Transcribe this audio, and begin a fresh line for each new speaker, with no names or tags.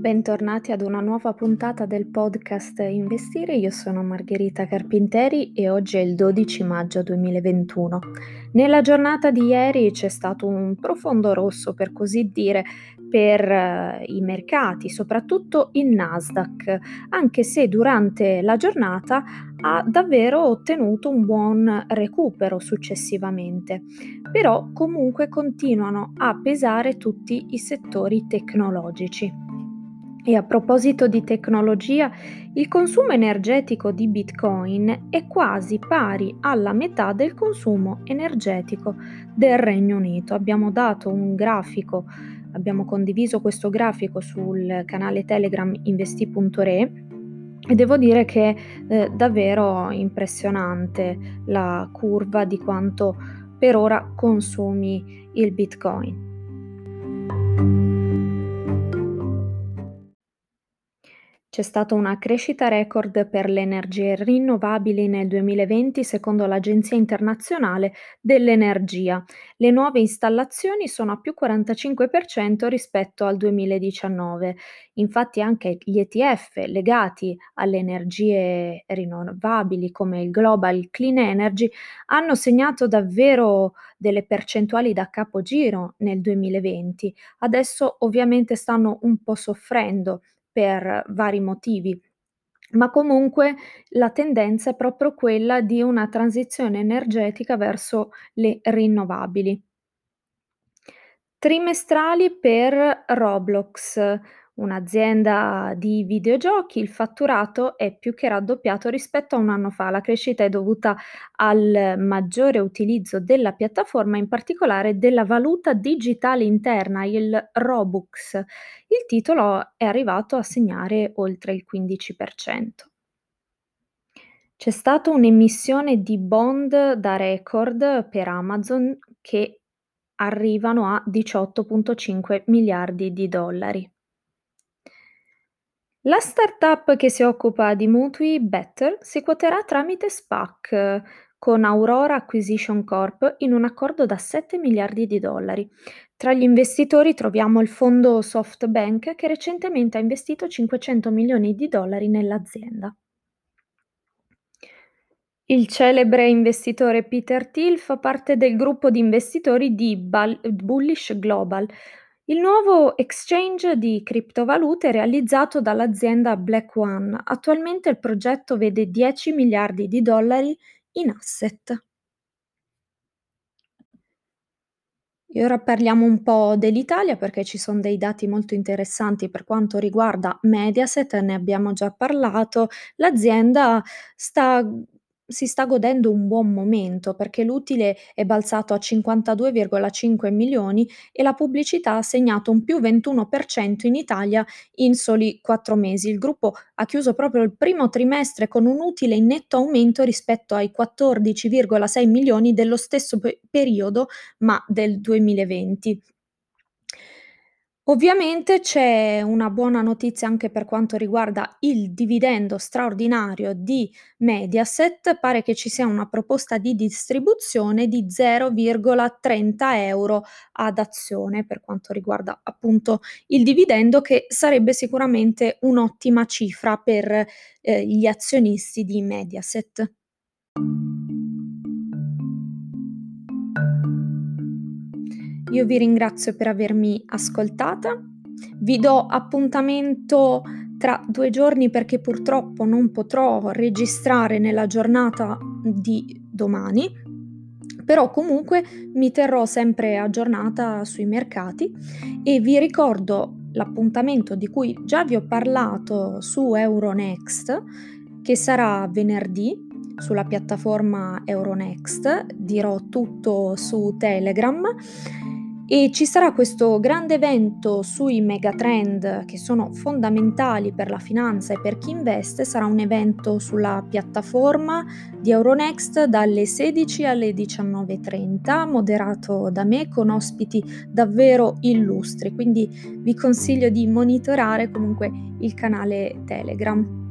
Bentornati ad una nuova puntata del podcast Investire, io sono Margherita Carpinteri e oggi è il 12 maggio 2021. Nella giornata di ieri c'è stato un profondo rosso, per così dire, per uh, i mercati, soprattutto il Nasdaq, anche se durante la giornata ha davvero ottenuto un buon recupero successivamente. Però comunque continuano a pesare tutti i settori tecnologici. E a proposito di tecnologia, il consumo energetico di Bitcoin è quasi pari alla metà del consumo energetico del Regno Unito. Abbiamo dato un grafico, abbiamo condiviso questo grafico sul canale Telegram investi.re e devo dire che è eh, davvero impressionante la curva di quanto per ora consumi il Bitcoin. C'è stata una crescita record per le energie rinnovabili nel 2020 secondo l'Agenzia internazionale dell'energia. Le nuove installazioni sono a più 45% rispetto al 2019. Infatti anche gli ETF legati alle energie rinnovabili come il Global Clean Energy hanno segnato davvero delle percentuali da capogiro nel 2020. Adesso ovviamente stanno un po' soffrendo per vari motivi, ma comunque la tendenza è proprio quella di una transizione energetica verso le rinnovabili. Trimestrali per Roblox un'azienda di videogiochi, il fatturato è più che raddoppiato rispetto a un anno fa. La crescita è dovuta al maggiore utilizzo della piattaforma, in particolare della valuta digitale interna, il Robux. Il titolo è arrivato a segnare oltre il 15%. C'è stata un'emissione di bond da record per Amazon che arrivano a 18.5 miliardi di dollari. La startup che si occupa di mutui, Better, si quoterà tramite SPAC con Aurora Acquisition Corp in un accordo da 7 miliardi di dollari. Tra gli investitori troviamo il fondo SoftBank che recentemente ha investito 500 milioni di dollari nell'azienda. Il celebre investitore Peter Thiel fa parte del gruppo di investitori di Bullish Global, il nuovo exchange di criptovalute realizzato dall'azienda Black One. Attualmente il progetto vede 10 miliardi di dollari in asset. E ora parliamo un po' dell'Italia perché ci sono dei dati molto interessanti per quanto riguarda Mediaset, ne abbiamo già parlato. L'azienda sta si sta godendo un buon momento perché l'utile è balzato a 52,5 milioni e la pubblicità ha segnato un più 21% in Italia in soli quattro mesi. Il gruppo ha chiuso proprio il primo trimestre con un utile in netto aumento rispetto ai 14,6 milioni dello stesso pe- periodo ma del 2020. Ovviamente c'è una buona notizia anche per quanto riguarda il dividendo straordinario di Mediaset, pare che ci sia una proposta di distribuzione di 0,30 euro ad azione per quanto riguarda appunto il dividendo che sarebbe sicuramente un'ottima cifra per eh, gli azionisti di Mediaset. Io vi ringrazio per avermi ascoltata, vi do appuntamento tra due giorni perché purtroppo non potrò registrare nella giornata di domani, però comunque mi terrò sempre aggiornata sui mercati. E vi ricordo l'appuntamento di cui già vi ho parlato su Euronext che sarà venerdì sulla piattaforma Euronext, dirò tutto su Telegram e ci sarà questo grande evento sui megatrend che sono fondamentali per la finanza e per chi investe, sarà un evento sulla piattaforma di Euronext dalle 16 alle 19.30, moderato da me con ospiti davvero illustri, quindi vi consiglio di monitorare comunque il canale Telegram.